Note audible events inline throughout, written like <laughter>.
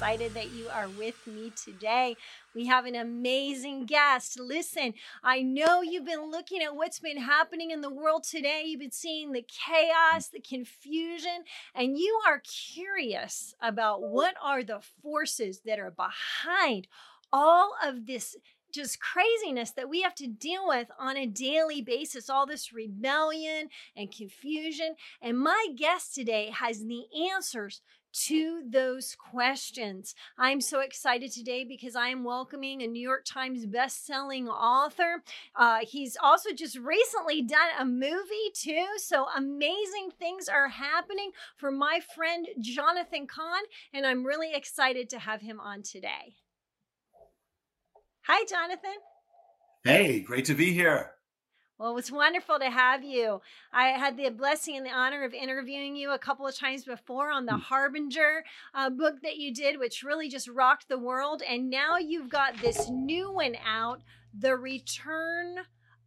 Excited that you are with me today. We have an amazing guest. Listen, I know you've been looking at what's been happening in the world today. You've been seeing the chaos, the confusion, and you are curious about what are the forces that are behind all of this just craziness that we have to deal with on a daily basis, all this rebellion and confusion. And my guest today has the answers to those questions. I'm so excited today because I am welcoming a New York Times best-selling author. Uh, he's also just recently done a movie too, so amazing things are happening for my friend Jonathan Cahn, and I'm really excited to have him on today. Hi, Jonathan. Hey, great to be here. Well, it's wonderful to have you. I had the blessing and the honor of interviewing you a couple of times before on the Mm. Harbinger uh, book that you did, which really just rocked the world. And now you've got this new one out, The Return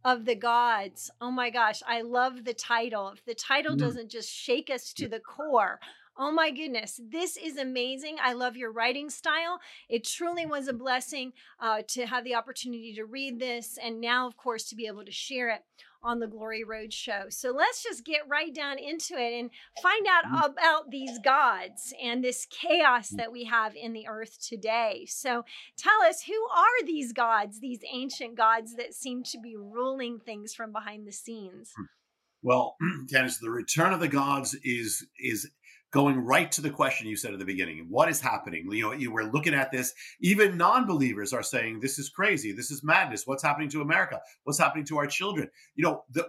of the Gods. Oh my gosh, I love the title. If the title Mm. doesn't just shake us to the core, Oh my goodness, this is amazing. I love your writing style. It truly was a blessing uh, to have the opportunity to read this, and now, of course, to be able to share it on the Glory Road show. So let's just get right down into it and find out Mm. about these gods and this chaos that we have in the earth today. So tell us, who are these gods, these ancient gods that seem to be ruling things from behind the scenes? Well, <clears throat> Dennis, the return of the gods is is going right to the question you said at the beginning. What is happening? You know, you were looking at this. Even non-believers are saying this is crazy. This is madness. What's happening to America? What's happening to our children? You know, the?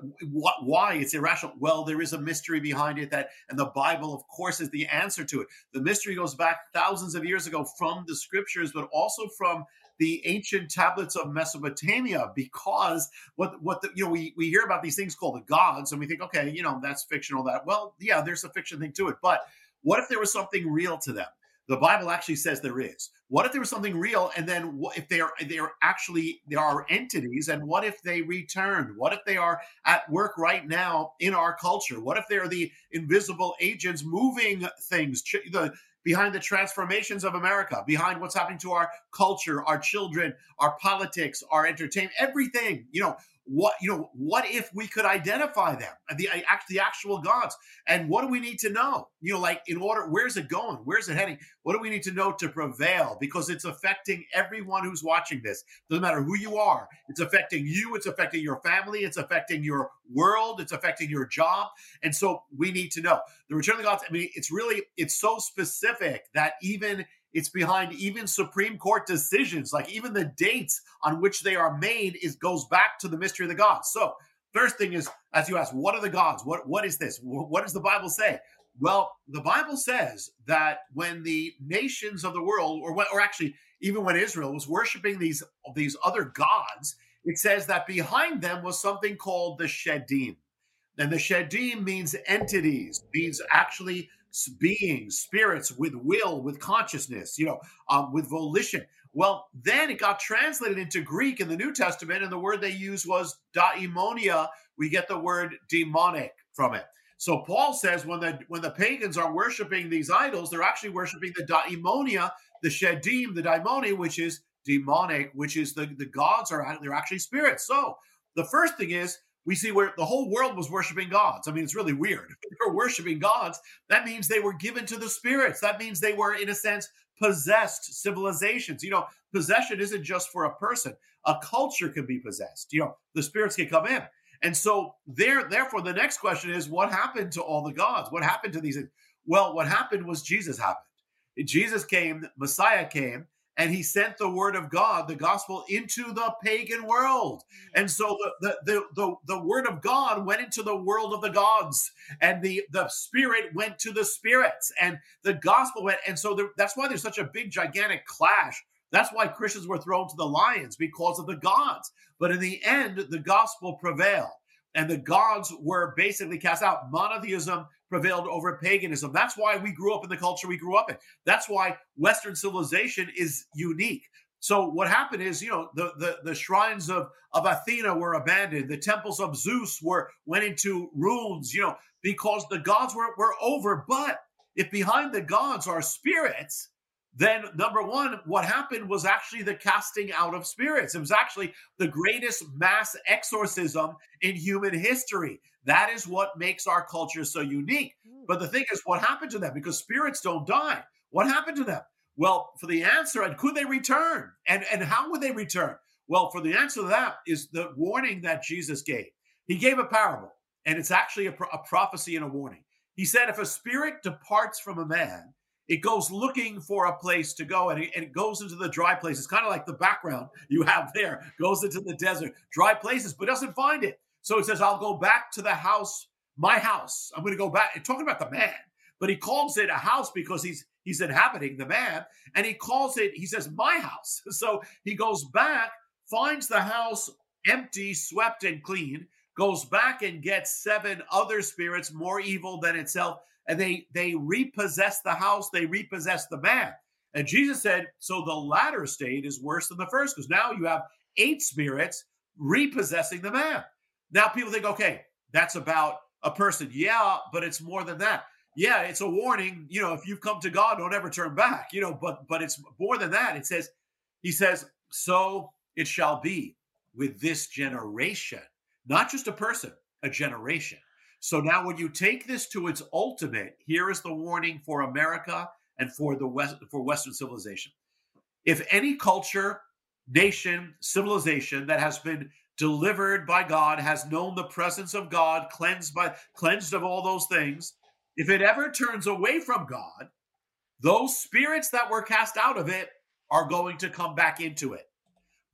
Why it's irrational? Well, there is a mystery behind it that, and the Bible, of course, is the answer to it. The mystery goes back thousands of years ago from the scriptures, but also from the ancient tablets of Mesopotamia because what what the, you know we we hear about these things called the gods and we think okay you know that's fictional that well yeah there's a fiction thing to it but what if there was something real to them? The bible actually says there is. What if there was something real and then what if they are they are actually there are entities and what if they returned? What if they are at work right now in our culture? What if they're the invisible agents moving things? The behind the transformations of America, behind what's happening to our culture, our children, our politics, our entertainment, everything. You know what? You know what if we could identify them, uh, the the actual gods, and what do we need to know? You know, like in order, where's it going? Where's it heading? What do we need to know to prevail? Because it's affecting everyone who's watching this. Doesn't matter who you are. It's affecting you. It's affecting your family. It's affecting your world. It's affecting your job. And so we need to know the return of the gods. I mean, it's really it's so specific that even it's behind even Supreme Court decisions, like even the dates on which they are made is goes back to the mystery of the gods. So first thing is, as you ask, what are the gods? What what is this? What does the Bible say? Well, the Bible says that when the nations of the world, or or actually even when Israel was worshiping these these other gods, it says that behind them was something called the Shedim. And the Shedim means entities, means actually beings, spirits with will, with consciousness, you know, um, with volition. Well, then it got translated into Greek in the New Testament, and the word they used was daimonia. We get the word demonic from it. So Paul says when the when the pagans are worshiping these idols, they're actually worshiping the daimonia, the shedim, the daimonia, which is demonic, which is the the gods are they're actually spirits. So the first thing is we see where the whole world was worshiping gods. I mean, it's really weird. If they were worshiping gods, that means they were given to the spirits. That means they were, in a sense, possessed civilizations. You know, possession isn't just for a person. A culture can be possessed. You know, the spirits can come in. And so there, therefore, the next question is what happened to all the gods? What happened to these? Well, what happened was Jesus happened. Jesus came, Messiah came, and he sent the word of God, the gospel, into the pagan world. Mm. And so the, the, the, the, word of God went into the world of the gods, and the, the spirit went to the spirits, and the gospel went. And so there, that's why there's such a big, gigantic clash. That's why Christians were thrown to the lions because of the gods. But in the end, the gospel prevailed. and the gods were basically cast out. Monotheism prevailed over paganism. That's why we grew up in the culture we grew up in. That's why Western civilization is unique. So what happened is, you know, the the, the shrines of, of Athena were abandoned. The temples of Zeus were went into ruins, you know, because the gods were, were over. But if behind the gods are spirits, then number one, what happened was actually the casting out of spirits. It was actually the greatest mass exorcism in human history. That is what makes our culture so unique. Hmm. But the thing is, what happened to them? Because spirits don't die. What happened to them? Well, for the answer, and could they return? And, and how would they return? Well, for the answer to that is the warning that Jesus gave. He gave a parable, and it's actually a, a prophecy and a warning. He said, If a spirit departs from a man, it goes looking for a place to go and it, goes into the dry places, kind of like the background you have there, goes into the desert, dry places, but doesn't find it. So it says, I'll go back to the house, my house. I'm going to go back. And talking about the man, but he calls it a house because he's he's inhabiting the man, and he calls it, he says, my house. <laughs> So he goes back, finds the house empty, swept, and clean, goes back and gets seven other spirits more evil than itself and they they repossess the house, they repossess the man. And Jesus said, so the latter state is worse than the first because now you have eight spirits repossessing the man. Now people think, okay, that's about a person. Yeah, but it's more than that. Yeah, it's a warning. You know, if you've come to God, don't ever turn back. You know, but but it's more than that. It says, He says, so it shall be with this generation, not just a person, a generation. So now, when you take this to its ultimate, here is the warning for America and for the West for Western civilization. If any culture, nation, civilization that has been delivered by God, has known the presence of God, cleansed by cleansed of all those things, if it ever turns away from God, those spirits that were cast out of it are going to come back into it.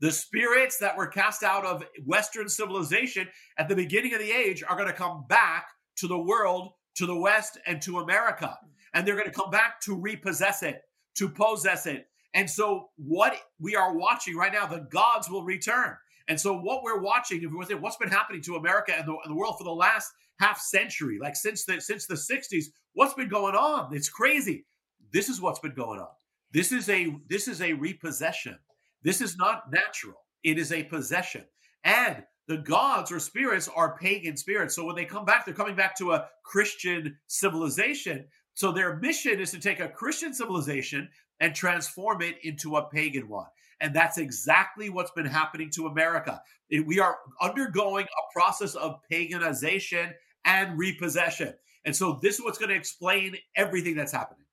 The spirits that were cast out of Western civilization at the beginning of the age are going to come back to the world, to the West, and to America. And they're going to come back to repossess it, to possess it. And so, what we are watching right now, the gods will return. And so, what we're watching, if we say what's been happening to America and the, and the world for the last half century, like since the since the '60s, what's been going on? It's crazy. This is what's been going on. This is a this is a repossession. This is not natural, it is a possession. And the gods or spirits are pagan spirits. So when they come back, they're coming back to a Christian civilization. So their mission is to take a Christian civilization and transform it into a pagan one. And that's exactly what's been happening to America. We are undergoing a process of paganization and repossession. And so this is what's going to explain everything that's happening.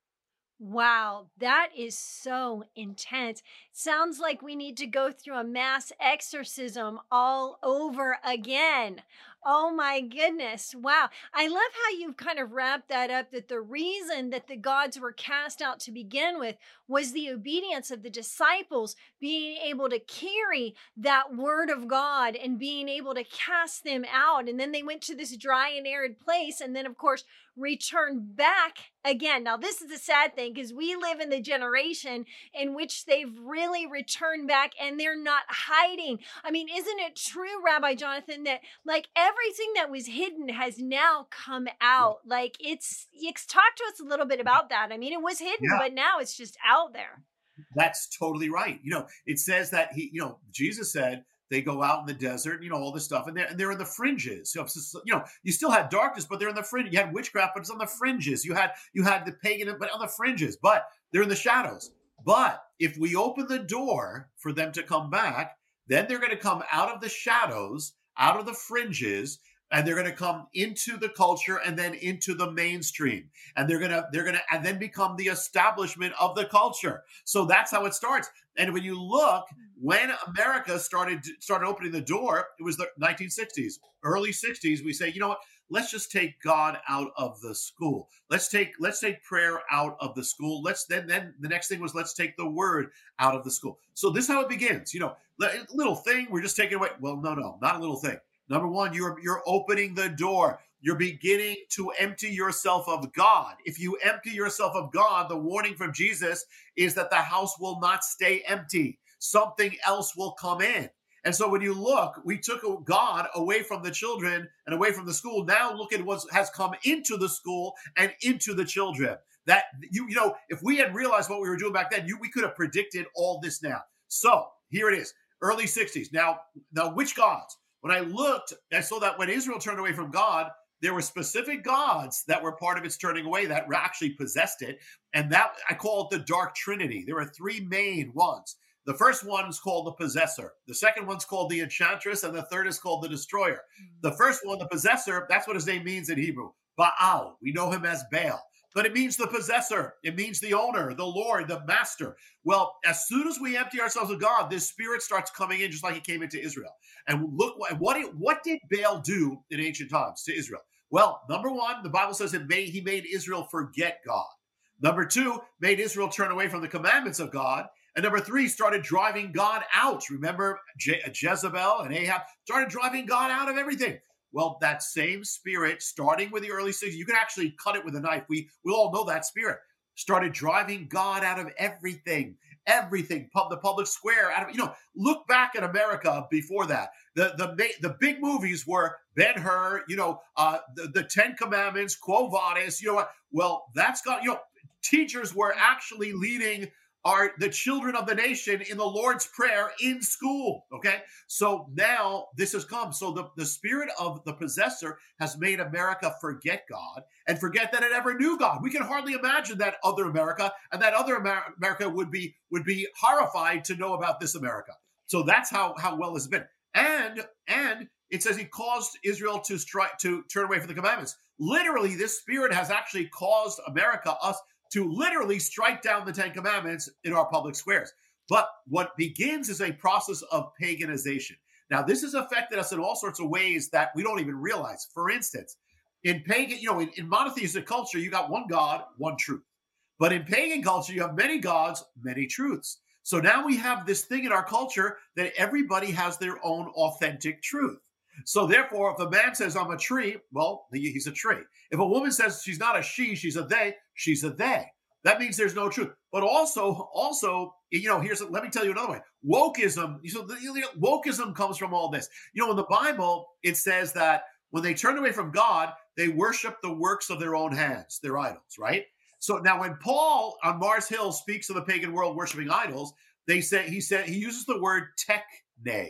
Wow, that is so intense. Sounds like we need to go through a mass exorcism all over again. Oh my goodness. Wow. I love how you've kind of wrapped that up that the reason that the gods were cast out to begin with was the obedience of the disciples being able to carry that word of God and being able to cast them out. And then they went to this dry and arid place and then, of course, returned back again. Now, this is the sad thing because we live in the generation in which they've really returned back and they're not hiding. I mean, isn't it true, Rabbi Jonathan, that like everything that was hidden has now come out? Like it's, talk to us a little bit about that. I mean, it was hidden, yeah. but now it's just out there. That's totally right. You know, it says that he, you know, Jesus said, they go out in the desert, you know, all this stuff, and they're and they're in the fringes. You know, you still had darkness, but they're in the fringe. You had witchcraft, but it's on the fringes. You had you had the pagan, but on the fringes. But they're in the shadows. But if we open the door for them to come back, then they're going to come out of the shadows, out of the fringes, and they're going to come into the culture and then into the mainstream. And they're going to they're going to and then become the establishment of the culture. So that's how it starts. And when you look when america started started opening the door it was the 1960s early 60s we say you know what let's just take god out of the school let's take let's take prayer out of the school let's then then the next thing was let's take the word out of the school so this is how it begins you know little thing we're just taking away well no no not a little thing Number one, you're you're opening the door. You're beginning to empty yourself of God. If you empty yourself of God, the warning from Jesus is that the house will not stay empty. Something else will come in. And so when you look, we took God away from the children and away from the school. Now look at what has come into the school and into the children. That you you know, if we had realized what we were doing back then, you we could have predicted all this now. So here it is, early 60s. Now, now which gods? When I looked, I saw that when Israel turned away from God, there were specific gods that were part of its turning away that actually possessed it. And that I call it the dark trinity. There are three main ones. The first one is called the possessor. The second one's called the enchantress, and the third is called the destroyer. Hmm. The first one, the possessor, that's what his name means in Hebrew. Baal. We know him as Baal but it means the possessor. It means the owner, the Lord, the master. Well, as soon as we empty ourselves of God, this spirit starts coming in just like it came into Israel. And look, what, what did Baal do in ancient times to Israel? Well, number one, the Bible says it made, he made Israel forget God. Number two, made Israel turn away from the commandments of God. And number three, started driving God out. Remember Je- Jezebel and Ahab started driving God out of everything. Well, that same spirit, starting with the early 60s, you can actually cut it with a knife. We we all know that spirit started driving God out of everything, everything. Pub, the public square out of you know. Look back at America before that. The the the big movies were Ben Hur, you know, uh, the the Ten Commandments, Quo Vadis. You know what? Well, that's got you know. Teachers were actually leading are the children of the nation in the Lord's Prayer in school. Okay. So now this has come. So the, the spirit of the possessor has made America forget God and forget that it ever knew God. We can hardly imagine that other America and that other Amer- America would be would be horrified to know about this America. So that's how how well it's been. And and it says he caused Israel to strike to turn away from the commandments. Literally, this spirit has actually caused America, us, to literally strike down the Ten Commandments in our public squares. But what begins is a process of paganization. Now, this has affected us in all sorts of ways that we don't even realize. For instance, in pagan, you know, in, in monotheistic culture, you got one God, one truth. But in pagan culture, you have many gods, many truths. So now we have this thing in our culture that everybody has their own authentic truth. So therefore, if a man says I'm a tree, well, he's a tree. If a woman says she's not a she, she's a they, she's a they. That means there's no truth. But also, also, you know, here's let me tell you another way. Wokeism. So the, wokeism comes from all this. You know, in the Bible, it says that when they turn away from God, they worship the works of their own hands, their idols, right? So now, when Paul on Mars Hill speaks of the pagan world worshiping idols, they say he said he uses the word techne,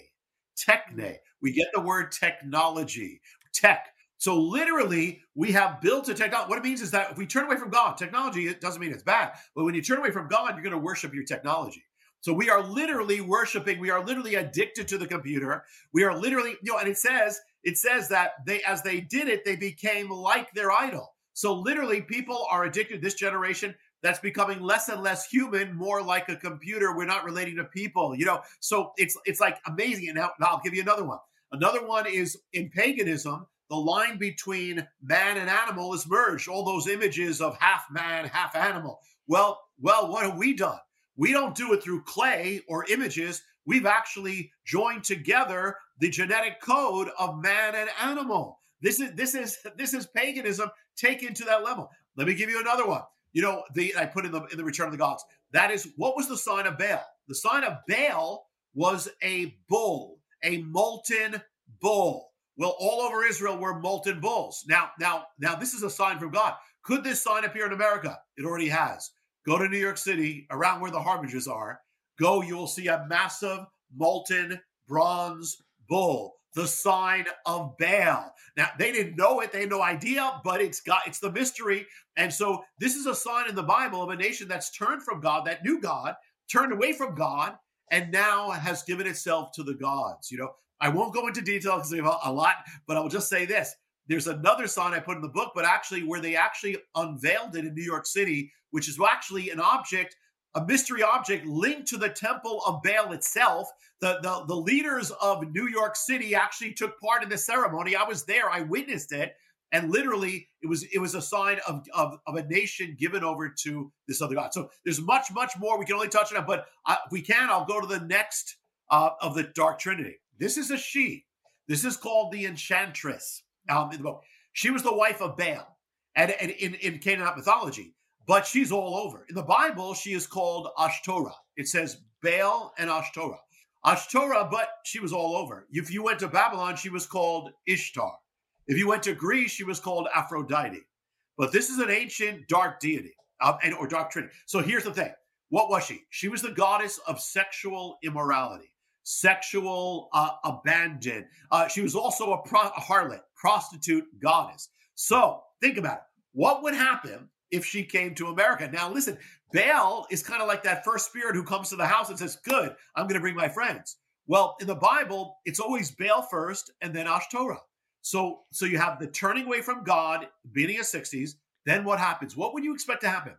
techne. We get the word technology, tech. So literally, we have built a technology. What it means is that if we turn away from God, technology it doesn't mean it's bad, but when you turn away from God, you're going to worship your technology. So we are literally worshiping. We are literally addicted to the computer. We are literally, you know, and it says it says that they, as they did it, they became like their idol. So literally, people are addicted. This generation, that's becoming less and less human, more like a computer. We're not relating to people, you know. So it's it's like amazing. And now, now I'll give you another one. Another one is in paganism, the line between man and animal is merged. All those images of half man, half animal. Well, well, what have we done? We don't do it through clay or images. We've actually joined together the genetic code of man and animal. This is this is <laughs> this is paganism taken to that level. Let me give you another one. You know, the I put in the in the Return of the Gods. That is what was the sign of Baal? The sign of Baal was a bull a molten bull. Well, all over Israel were molten bulls. Now, now, now, this is a sign from God. Could this sign appear in America? It already has. Go to New York City, around where the harbingers are. Go, you will see a massive molten bronze bull, the sign of Baal. Now, they didn't know it, they had no idea, but it's got it's the mystery. And so this is a sign in the Bible of a nation that's turned from God, that knew God, turned away from God, and now has given itself to the gods. You know, I won't go into detail because we have a lot, but I will just say this. There's another sign I put in the book, but actually where they actually unveiled it in New York City, which is actually an object, a mystery object linked to the temple of Baal itself. The, the, the leaders of New York City actually took part in the ceremony. I was there, I witnessed it. And literally it was it was a sign of, of, of a nation given over to this other god. So there's much much more we can only touch on but uh, if we can i'll go to the next uh, of the dark trinity. This is a she. This is called the enchantress um, in the book. She was the wife of baal. And, and in, in canaanite mythology but she's all over in the bible she is called ashtoreth it says baal and ashtoreth Ashtoreth, but she was all over. If you went to Babylon, she was called Ishtar. If you went to Greece, she was called Aphrodite. But this is an ancient dark deity um, and, or dark trinity. So here's the thing what was she? She was the goddess of sexual immorality, sexual uh, abandon. Uh, she was also a, pro- a harlot, prostitute goddess. So think about it. What would happen if she came to America? Now, listen, Baal is kind of like that first spirit who comes to the house and says, Good, I'm going to bring my friends. Well, in the Bible, it's always Baal first and then Ashtoreth. So, so you have the turning away from God, beginning of 60s. Then what happens? What would you expect to happen?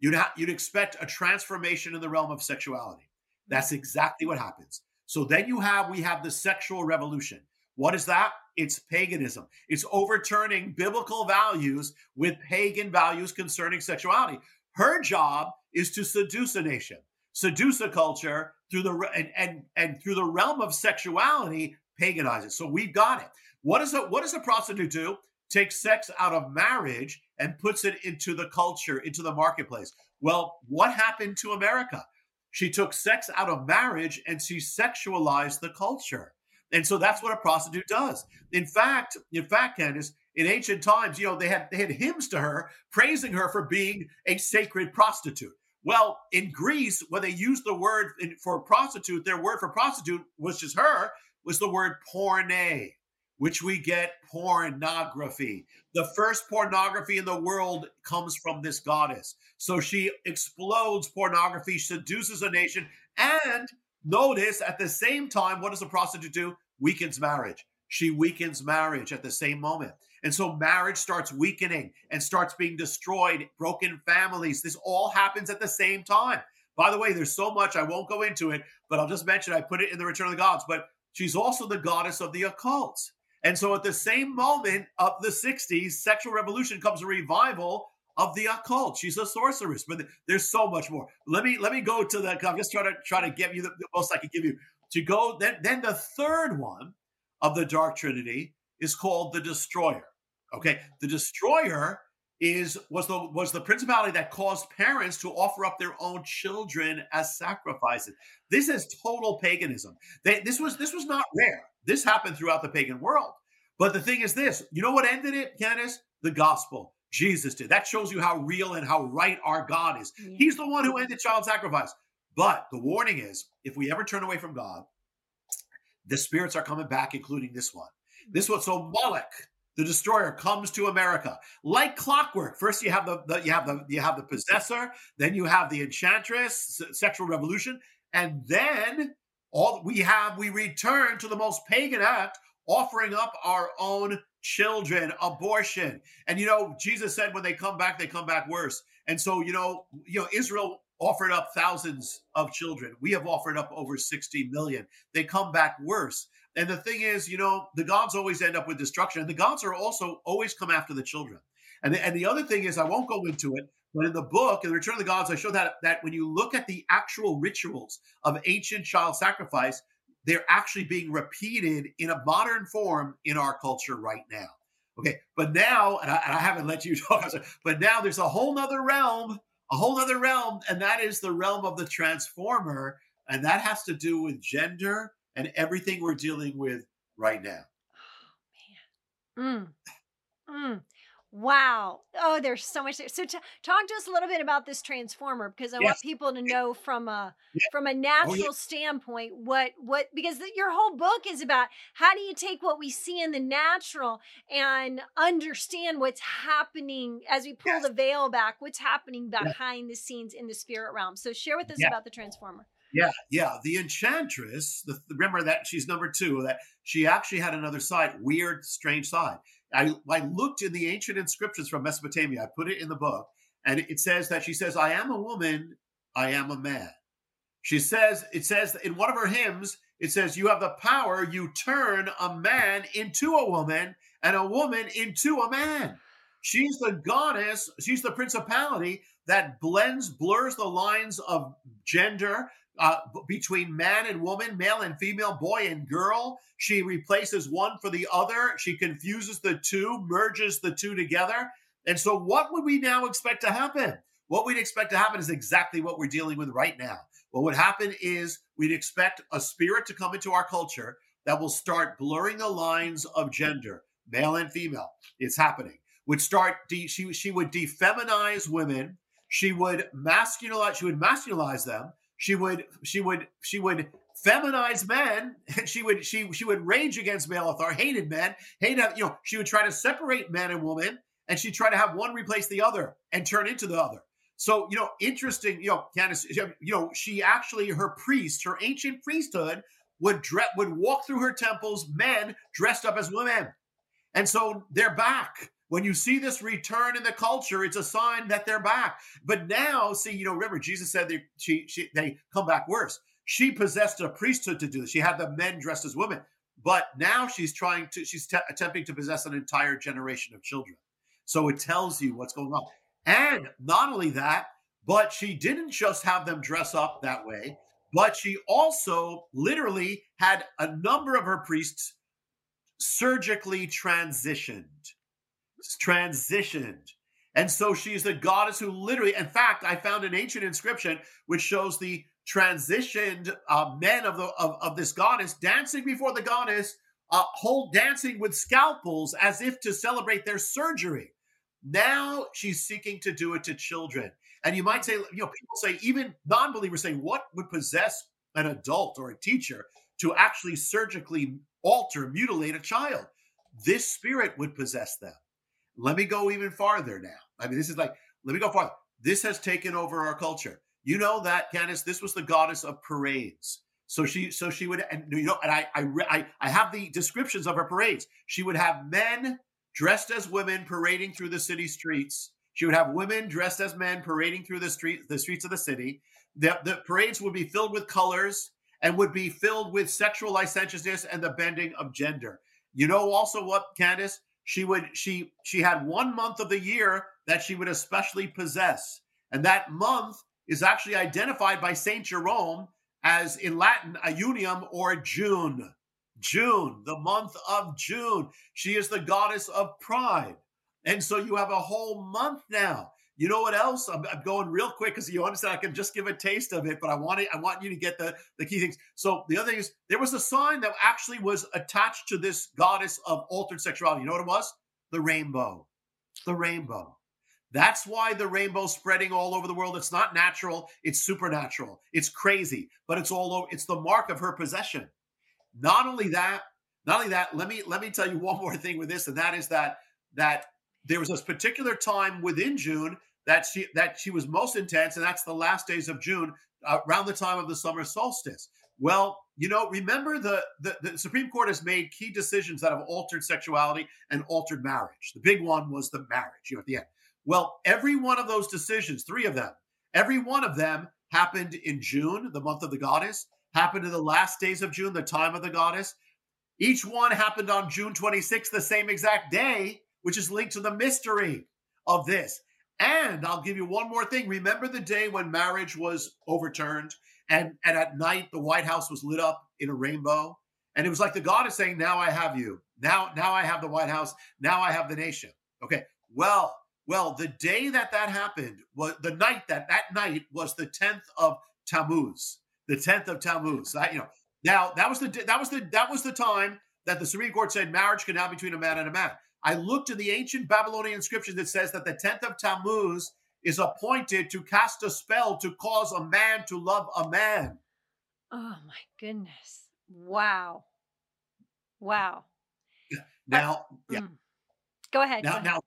You'd, ha- you'd expect a transformation in the realm of sexuality. That's exactly what happens. So then you have, we have the sexual revolution. What is that? It's paganism. It's overturning biblical values with pagan values concerning sexuality. Her job is to seduce a nation, seduce a culture through the and and, and through the realm of sexuality, paganize it. So we've got it. What is a what does a prostitute do? Takes sex out of marriage and puts it into the culture, into the marketplace. Well, what happened to America? She took sex out of marriage and she sexualized the culture. And so that's what a prostitute does. In fact, in fact, Candace, in ancient times, you know, they had they had hymns to her praising her for being a sacred prostitute. Well, in Greece, when they used the word for prostitute, their word for prostitute, which is her, was the word porne, which we get pornography. The first pornography in the world comes from this goddess. So she explodes pornography, seduces a nation, and notice at the same time, what does a prostitute do? Weakens marriage. She weakens marriage at the same moment. And so marriage starts weakening and starts being destroyed, broken families. This all happens at the same time. By the way, there's so much, I won't go into it, but I'll just mention I put it in the Return of the Gods. But she's also the goddess of the occult. And so at the same moment of the 60s, sexual revolution comes a revival of the occult. She's a sorceress, but there's so much more. Let me let me go to the. I'm just trying to try to give you the, the most I can give you to go. Then then the third one of the dark trinity is called the destroyer. Okay, the destroyer is was the was the principality that caused parents to offer up their own children as sacrifices. This is total paganism. They, this was this was not rare. This happened throughout the pagan world. But the thing is this, you know what ended it, Candace? The gospel. Jesus did. That shows you how real and how right our God is. Yeah. He's the one who ended child sacrifice. But the warning is if we ever turn away from God, the spirits are coming back, including this one. This one, so Moloch, the destroyer comes to America like clockwork. First, you have the, the, you have the you have the possessor, then you have the enchantress, sexual revolution, and then all we have we return to the most pagan act, offering up our own children, abortion. And you know, Jesus said when they come back, they come back worse. And so, you know, you know, Israel offered up thousands of children. We have offered up over 60 million. They come back worse. And the thing is, you know, the gods always end up with destruction. And the gods are also always come after the children. And the, and the other thing is, I won't go into it, but in the book, in the Return of the Gods, I show that that when you look at the actual rituals of ancient child sacrifice, they're actually being repeated in a modern form in our culture right now. Okay, but now, and I, and I haven't let you <laughs> talk, but now there's a whole nother realm, a whole other realm, and that is the realm of the transformer, and that has to do with gender and everything we're dealing with right now. Oh man. Mm. Mm. Wow. Oh, there's so much there. So t- talk to us a little bit about this transformer because I yes. want people to know from a yeah. from a natural oh, yeah. standpoint what what because the, your whole book is about how do you take what we see in the natural and understand what's happening as we pull yes. the veil back, what's happening behind the scenes in the spirit realm. So share with us about the transformer. Yeah, yeah. The enchantress, the, remember that she's number two, that she actually had another side, weird, strange side. I, I looked in the ancient inscriptions from Mesopotamia. I put it in the book, and it says that she says, I am a woman, I am a man. She says, it says in one of her hymns, it says, You have the power, you turn a man into a woman and a woman into a man. She's the goddess, she's the principality that blends, blurs the lines of gender, uh, between man and woman, male and female, boy and girl. She replaces one for the other. She confuses the two, merges the two together. And so, what would we now expect to happen? What we'd expect to happen is exactly what we're dealing with right now. what would happen is we'd expect a spirit to come into our culture that will start blurring the lines of gender, male and female. It's happening. Would start de- she she would defeminize women. She would masculinize. She would masculinize them. She would she would she would feminize men. <laughs> She would she she would rage against male authority, hated men, hated you know. She would try to separate man and woman, and she'd try to have one replace the other and turn into the other. So, you know, interesting, you know, Candace, you know, she actually, her priest, her ancient priesthood would dre- would walk through her temples, men dressed up as women. And so they're back. When you see this return in the culture, it's a sign that they're back. But now, see, you know, remember Jesus said they she, she they come back worse. She possessed a priesthood to do this. She had the men dressed as women. But now she's trying to, she's te- attempting to possess an entire generation of children. So it tells you what's going on. And not only that, but she didn't just have them dress up that way, but she also literally had a number of her priests surgically transitioned. Transitioned. And so she's the goddess who literally, in fact, I found an ancient inscription which shows the transitioned uh, men of, the, of, of this goddess dancing before the goddess, uh, whole dancing with scalpels as if to celebrate their surgery. Now she's seeking to do it to children. And you might say, you know, people say, even non believers say, what would possess an adult or a teacher to actually surgically alter, mutilate a child? This spirit would possess them. Let me go even farther now. I mean, this is like, let me go farther. This has taken over our culture. You know that, Candace, this was the goddess of parades. So she, so she would, and you know, and I, I, I, have the descriptions of her parades. She would have men dressed as women parading through the city streets. She would have women dressed as men parading through the street, the streets of the city. The, the parades would be filled with colors and would be filled with sexual licentiousness and the bending of gender. You know also what, Candace? She would she she had one month of the year that she would especially possess. And that month is actually identified by Saint Jerome as in Latin Iunium or June. June, the month of June. She is the goddess of pride. And so you have a whole month now. You know what else? I'm, I'm going real quick because you understand I can just give a taste of it, but I want it, I want you to get the, the key things. So the other thing is there was a sign that actually was attached to this goddess of altered sexuality. You know what it was? The rainbow. The rainbow. That's why the rainbow spreading all over the world. It's not natural, it's supernatural. It's crazy, but it's all over. It's the mark of her possession. Not only that, not only that, let me let me tell you <laughs> one more thing with this, and that is that that there was this particular time within June that she that she was most intense, and that's the last days of June, uh, around the time of the summer solstice. Well, you know, remember the, the, the Supreme Court has made key decisions that have altered sexuality and altered marriage. The big one was the marriage, you know, at the end. Well, every one of those decisions, three of them, every one of them happened in June, the month of the goddess, happened in the last days of June, the time of the goddess. Each one happened on June 26th, the same exact day, which is linked to the mystery of this. And I'll give you one more thing. Remember the day when marriage was overturned and, and at night the White House was lit up in a rainbow? And it was like the God is saying, Now I have you. Now, now I have the White House. Now I have the nation. Okay. Well, well, the day that that happened was the night that that night was the 10th of Tammuz the 10th of Tammuz. You know, now that was the that was the that was the time that the Supreme Court said marriage can now be between a man and a man. I looked in the ancient Babylonian inscription that says that the 10th of Tammuz is appointed to cast a spell to cause a man to love a man. Oh my goodness. Wow. Wow. Now, yeah. Mm. Go ahead. Now, go ahead. now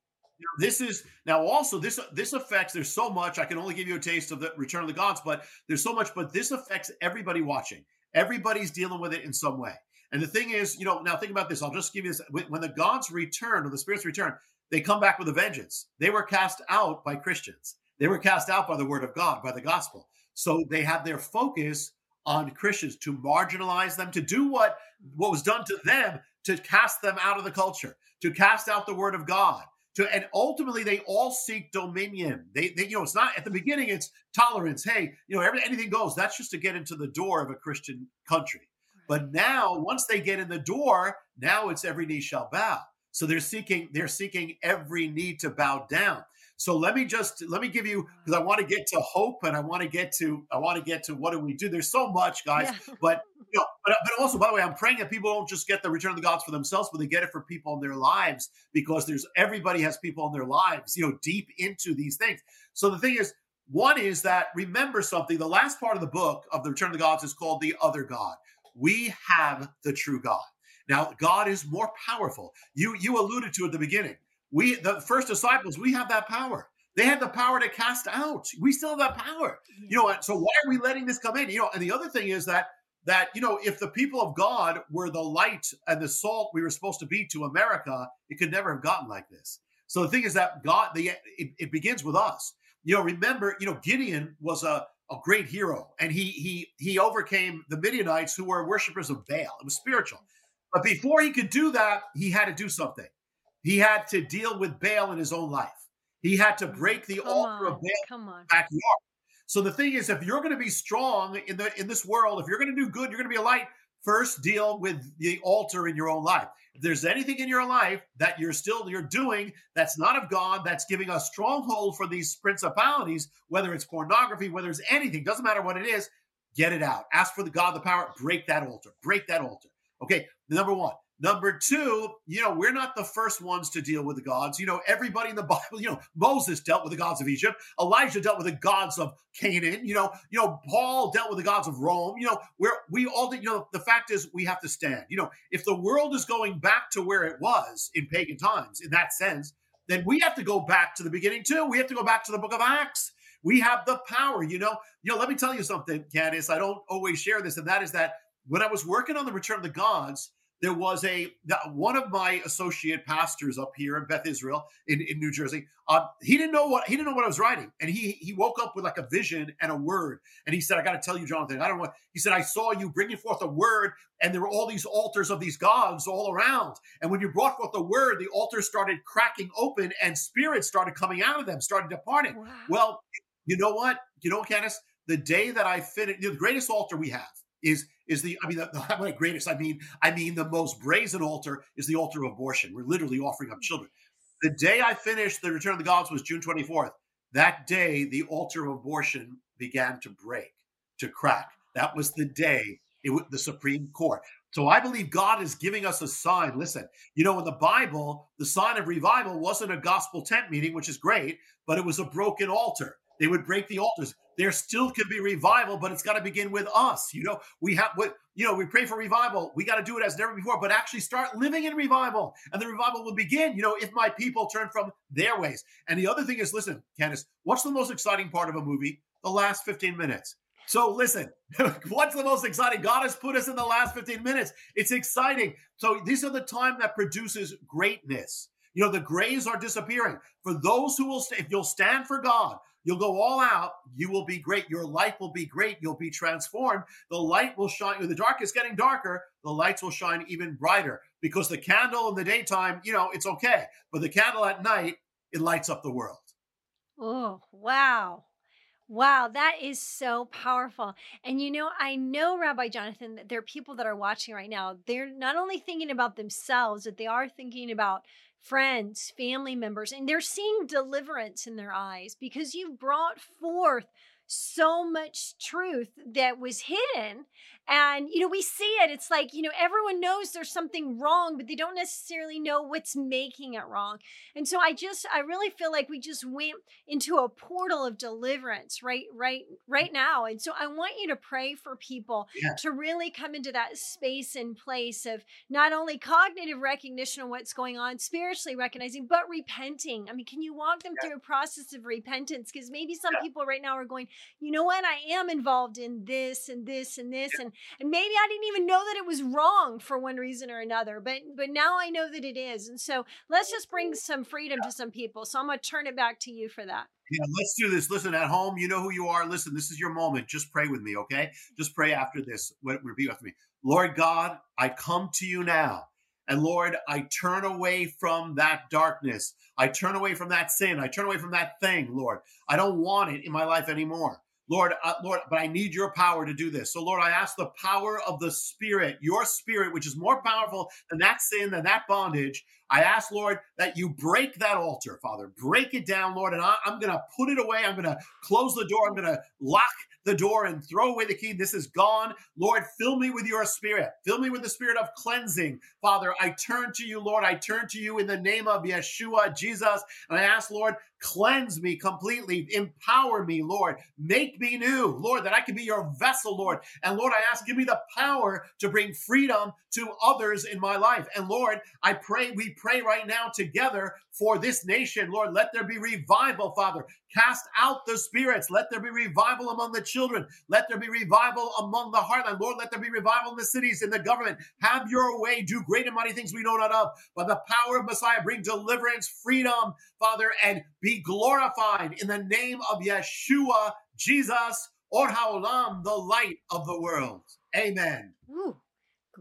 this is now also this this affects there's so much i can only give you a taste of the return of the gods but there's so much but this affects everybody watching everybody's dealing with it in some way and the thing is you know now think about this i'll just give you this when the gods return or the spirits return they come back with a vengeance they were cast out by christians they were cast out by the word of god by the gospel so they have their focus on christians to marginalize them to do what what was done to them to cast them out of the culture to cast out the word of god to and ultimately they all seek dominion. They, they, you know, it's not at the beginning, it's tolerance. Hey, you know, every, anything goes. That's just to get into the door of a Christian country. But now, once they get in the door, now it's every knee shall bow. So they're seeking, they're seeking every knee to bow down. So let me just let me give you because I want to get to hope and I want to get to I want to get to what do we do? There's so much, guys. Yeah. But you know, but, but also by the way, I'm praying that people don't just get the return of the gods for themselves, but they get it for people in their lives because there's everybody has people in their lives, you know, deep into these things. So the thing is, one is that remember something. The last part of the book of the Return of the Gods is called the other God. We have the true God. Now, God is more powerful. You you alluded to at the beginning. We the first disciples, we have that power. They had the power to cast out. We still have that power. You know, so why are we letting this come in? You know, and the other thing is that that you know, if the people of God were the light and the salt we were supposed to be to America, it could never have gotten like this. So the thing is that God, the it, it begins with us. You know, remember, you know, Gideon was a a great hero, and he he he overcame the Midianites who were worshippers of Baal. It was spiritual, but before he could do that, he had to do something. He had to deal with Baal in his own life. He had to break the come altar on, of Baal come on. backyard. So the thing is, if you're going to be strong in the in this world, if you're going to do good, you're going to be a light. First, deal with the altar in your own life. If there's anything in your life that you're still you're doing that's not of God, that's giving a stronghold for these principalities, whether it's pornography, whether it's anything, doesn't matter what it is, get it out. Ask for the God, the power, break that altar, break that altar. Okay, number one. Number two, you know, we're not the first ones to deal with the gods. You know, everybody in the <laughs> Bible, you know, Moses dealt with the gods of Egypt. Elijah dealt with the gods of Canaan. You know, you know, Paul dealt with the gods of Rome. You know, we're we all did, you know, the fact is we have to stand. You know, if the world is going back to where it was in pagan times, in that sense, then we have to go back to the beginning too. We have to go back to the book of Acts. We have the power, you know. You know, let me tell you something, Candace. I don't always share this, and that is that when I was working on the Return of the Gods, there was a one of my associate pastors up here in Beth Israel in, in New Jersey. Um, he didn't know what he didn't know what I was writing, and he he woke up with like a vision and a word, and he said, "I got to tell you, Jonathan. I don't know." He said, "I saw you bringing forth a word, and there were all these altars of these gods all around. And when you brought forth the word, the altars started cracking open, and spirits started coming out of them, started departing. Wow. Well, you know what? You know, Candace, the day that I finished, the greatest altar we have is is the I mean the, <laughs> the greatest I mean I mean the most brazen altar is the altar of abortion. We're literally offering up children. The day I finished the Return of the Gods was June 24th. That day the altar of abortion began to break, to crack. That was the day it was the Supreme Court. So I believe God is giving us a sign. Listen, you know, in the Bible, the sign of revival wasn't a gospel tent meeting, which is great, but it was a broken altar. They would break the altars there still could be revival, but it's got to begin with us. You know, we have what you know, we pray for revival. We got to do it as never before, but actually start living in revival. And the revival will begin, you know, if my people turn from their ways. And the other thing is, listen, Candace, what's the most exciting part of a movie? The last 15 minutes. So listen, <laughs> what's the most exciting? God has put us in the last 15 minutes. It's exciting. So these are the time that produces greatness. You know, the grays are disappearing. For those who will, stay, if you'll stand for God, You'll go all out. You will be great. Your life will be great. You'll be transformed. The light will shine. The dark is getting darker. The lights will shine even brighter because the candle in the daytime, you know, it's okay. But the candle at night, it lights up the world. Oh, wow. Wow, that is so powerful. And you know, I know, Rabbi Jonathan, that there are people that are watching right now. They're not only thinking about themselves, but they are thinking about friends, family members, and they're seeing deliverance in their eyes because you've brought forth so much truth that was hidden and, you know, we see it. It's like, you know, everyone knows there's something wrong, but they don't necessarily know what's making it wrong. And so I just, I really feel like we just went into a portal of deliverance right, right, right now. And so I want you to pray for people yeah. to really come into that space and place of not only cognitive recognition of what's going on, spiritually recognizing, but repenting. I mean, can you walk them yeah. through a process of repentance? Because maybe some yeah. people right now are going, you know what, I am involved in this and this and this. And and maybe I didn't even know that it was wrong for one reason or another, but but now I know that it is. And so let's just bring mm-hmm. some freedom to some people. So I'm going to turn it back to you for that. Yeah, let's do this. Listen, at home, you know who you are. Listen, this is your moment. Just pray with me, okay? Just pray after this. Repeat after me. Lord God, I come to you now. And Lord, I turn away from that darkness. I turn away from that sin. I turn away from that thing, Lord. I don't want it in my life anymore. Lord, uh, Lord, but I need your power to do this. So, Lord, I ask the power of the Spirit, your Spirit, which is more powerful than that sin, than that bondage. I ask, Lord, that you break that altar, Father. Break it down, Lord, and I, I'm going to put it away. I'm going to close the door. I'm going to lock the door and throw away the key. This is gone. Lord, fill me with your spirit. Fill me with the spirit of cleansing. Father, I turn to you, Lord. I turn to you in the name of Yeshua, Jesus. And I ask, Lord, cleanse me completely. Empower me, Lord. Make me new, Lord, that I can be your vessel, Lord. And Lord, I ask, give me the power to bring freedom to others in my life. And Lord, I pray, we pray right now together for this nation. Lord, let there be revival, Father. Cast out the spirits. Let there be revival among the children. Let there be revival among the heartland. Lord, let there be revival in the cities, in the government. Have your way. Do great and mighty things we know not of. By the power of Messiah, bring deliverance, freedom, Father, and be glorified in the name of Yeshua, Jesus, or Haolam, the light of the world. Amen. Ooh.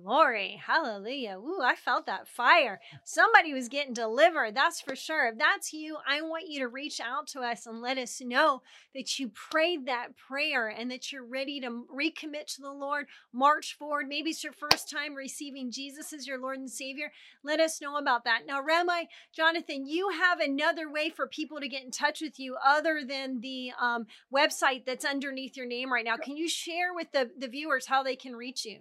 Glory. Hallelujah. Ooh, I felt that fire. Somebody was getting delivered. That's for sure. If that's you, I want you to reach out to us and let us know that you prayed that prayer and that you're ready to recommit to the Lord, march forward. Maybe it's your first time receiving Jesus as your Lord and Savior. Let us know about that. Now, Rabbi Jonathan, you have another way for people to get in touch with you other than the um, website that's underneath your name right now. Can you share with the, the viewers how they can reach you?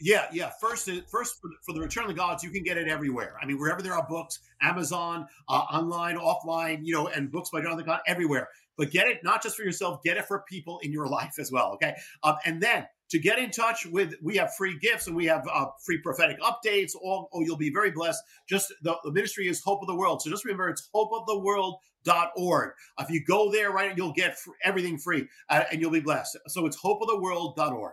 Yeah, yeah. First, first for the, the Return of the Gods, you can get it everywhere. I mean, wherever there are books, Amazon, uh, online, offline, you know, and books by Jonathan Cahn, everywhere. But get it not just for yourself, get it for people in your <laughs> life as well. Okay, um, and then to get in touch with, we have free gifts and we have uh, free prophetic updates. All, oh, you'll be very blessed. Just the, the ministry is Hope of the World. So just remember, it's hopeoftheworld.org. If you go there, right, you'll get everything free uh, and you'll be blessed. So it's hopeoftheworld.org.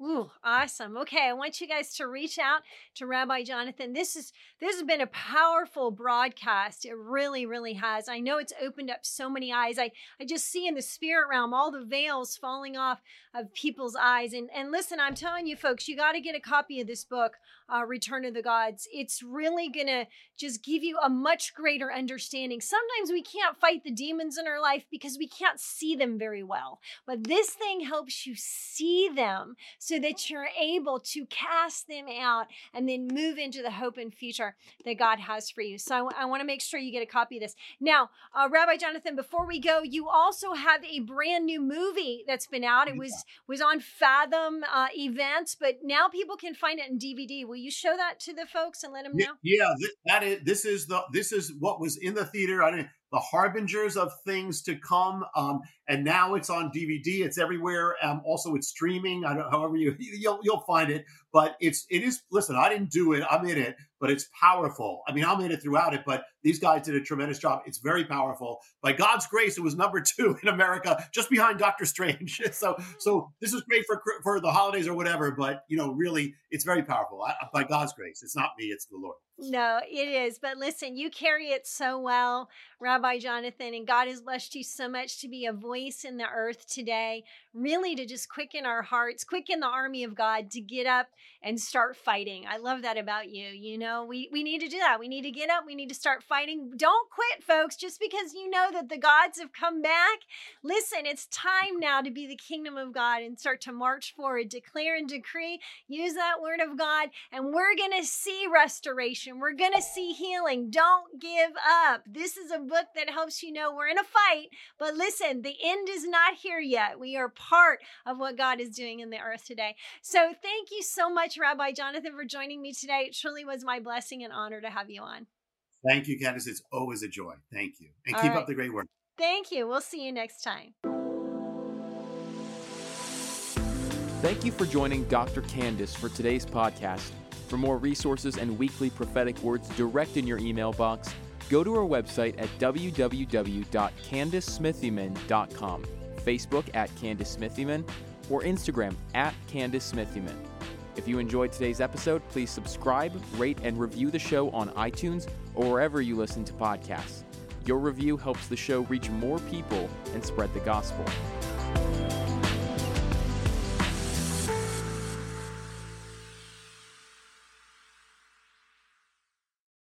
Ooh, awesome. Okay, I want you guys to reach out to Rabbi Jonathan. This is this has been a powerful broadcast. It really, really has. I know it's opened up so many eyes. I I just see in the spirit realm all the veils falling off of people's eyes. And and listen, I'm telling you, folks, you got to get a copy of this book, uh, Return of the Gods. It's really gonna just give you a much greater understanding. Sometimes we can't fight the demons in our life because we can't see them very well, but this thing helps you see them that you're able to cast them out and then move into the hope and future that God has for you. So I, I want to make sure you get a copy of this. Now, uh, Rabbi Jonathan, before we go, you also have a brand new movie that's been out. It was was on Fathom uh, events, but now people can find it in DVD. Will you show that to the folks and let them know? Yeah, that is. This is the. This is what was in the theater. I didn't the harbingers of things to come. Um, and now it's on DVD. It's everywhere. Um, also, it's streaming. I don't, however <laughs> you you'll you'll find it. But it's it is. Listen, I didn't do it. I'm in it, but it's powerful. I mean, I'm in it throughout it. But these guys did a tremendous job. It's very powerful. By God's grace, it was number <laughs> two in America, just behind Doctor Strange. <laughs> so so this is great for for the holidays or whatever. But you know, really, it's very powerful. I, by God's grace, it's not me. It's the Lord. No, it is. But listen, you carry it so well, Rabbi Jonathan, and God has blessed you so much to be a in the earth today, really to just quicken our hearts, quicken the army of God to get up and start fighting. I love that about you. You know, we, we need to do that. We need to get up. We need to start fighting. Don't quit, folks, just because you know that the gods have come back. Listen, it's time now to be the kingdom of God and start to march forward, declare and decree, use that word of God, and we're going to see restoration. We're going to see healing. Don't give up. This is a book that helps you know we're in a fight, but listen, the end is not here yet. We are part of what God is doing in the earth today. So thank you so much, Rabbi Jonathan, for joining me today. It truly was my blessing and honor to have you on. Thank you, Candice. It's always a joy. Thank you. And All keep right. up the great work. Thank you. We'll see you next time. Thank you for joining Dr. Candice for today's podcast. For more resources and weekly prophetic words direct in your email box, go to our website at www.candicesmithyman.com, Facebook at Candice Smithyman, or Instagram at Candice Smithyman. If you enjoyed today's episode, please subscribe, rate, and review the show on iTunes or wherever you listen to podcasts. Your review helps the show reach more people and spread the gospel.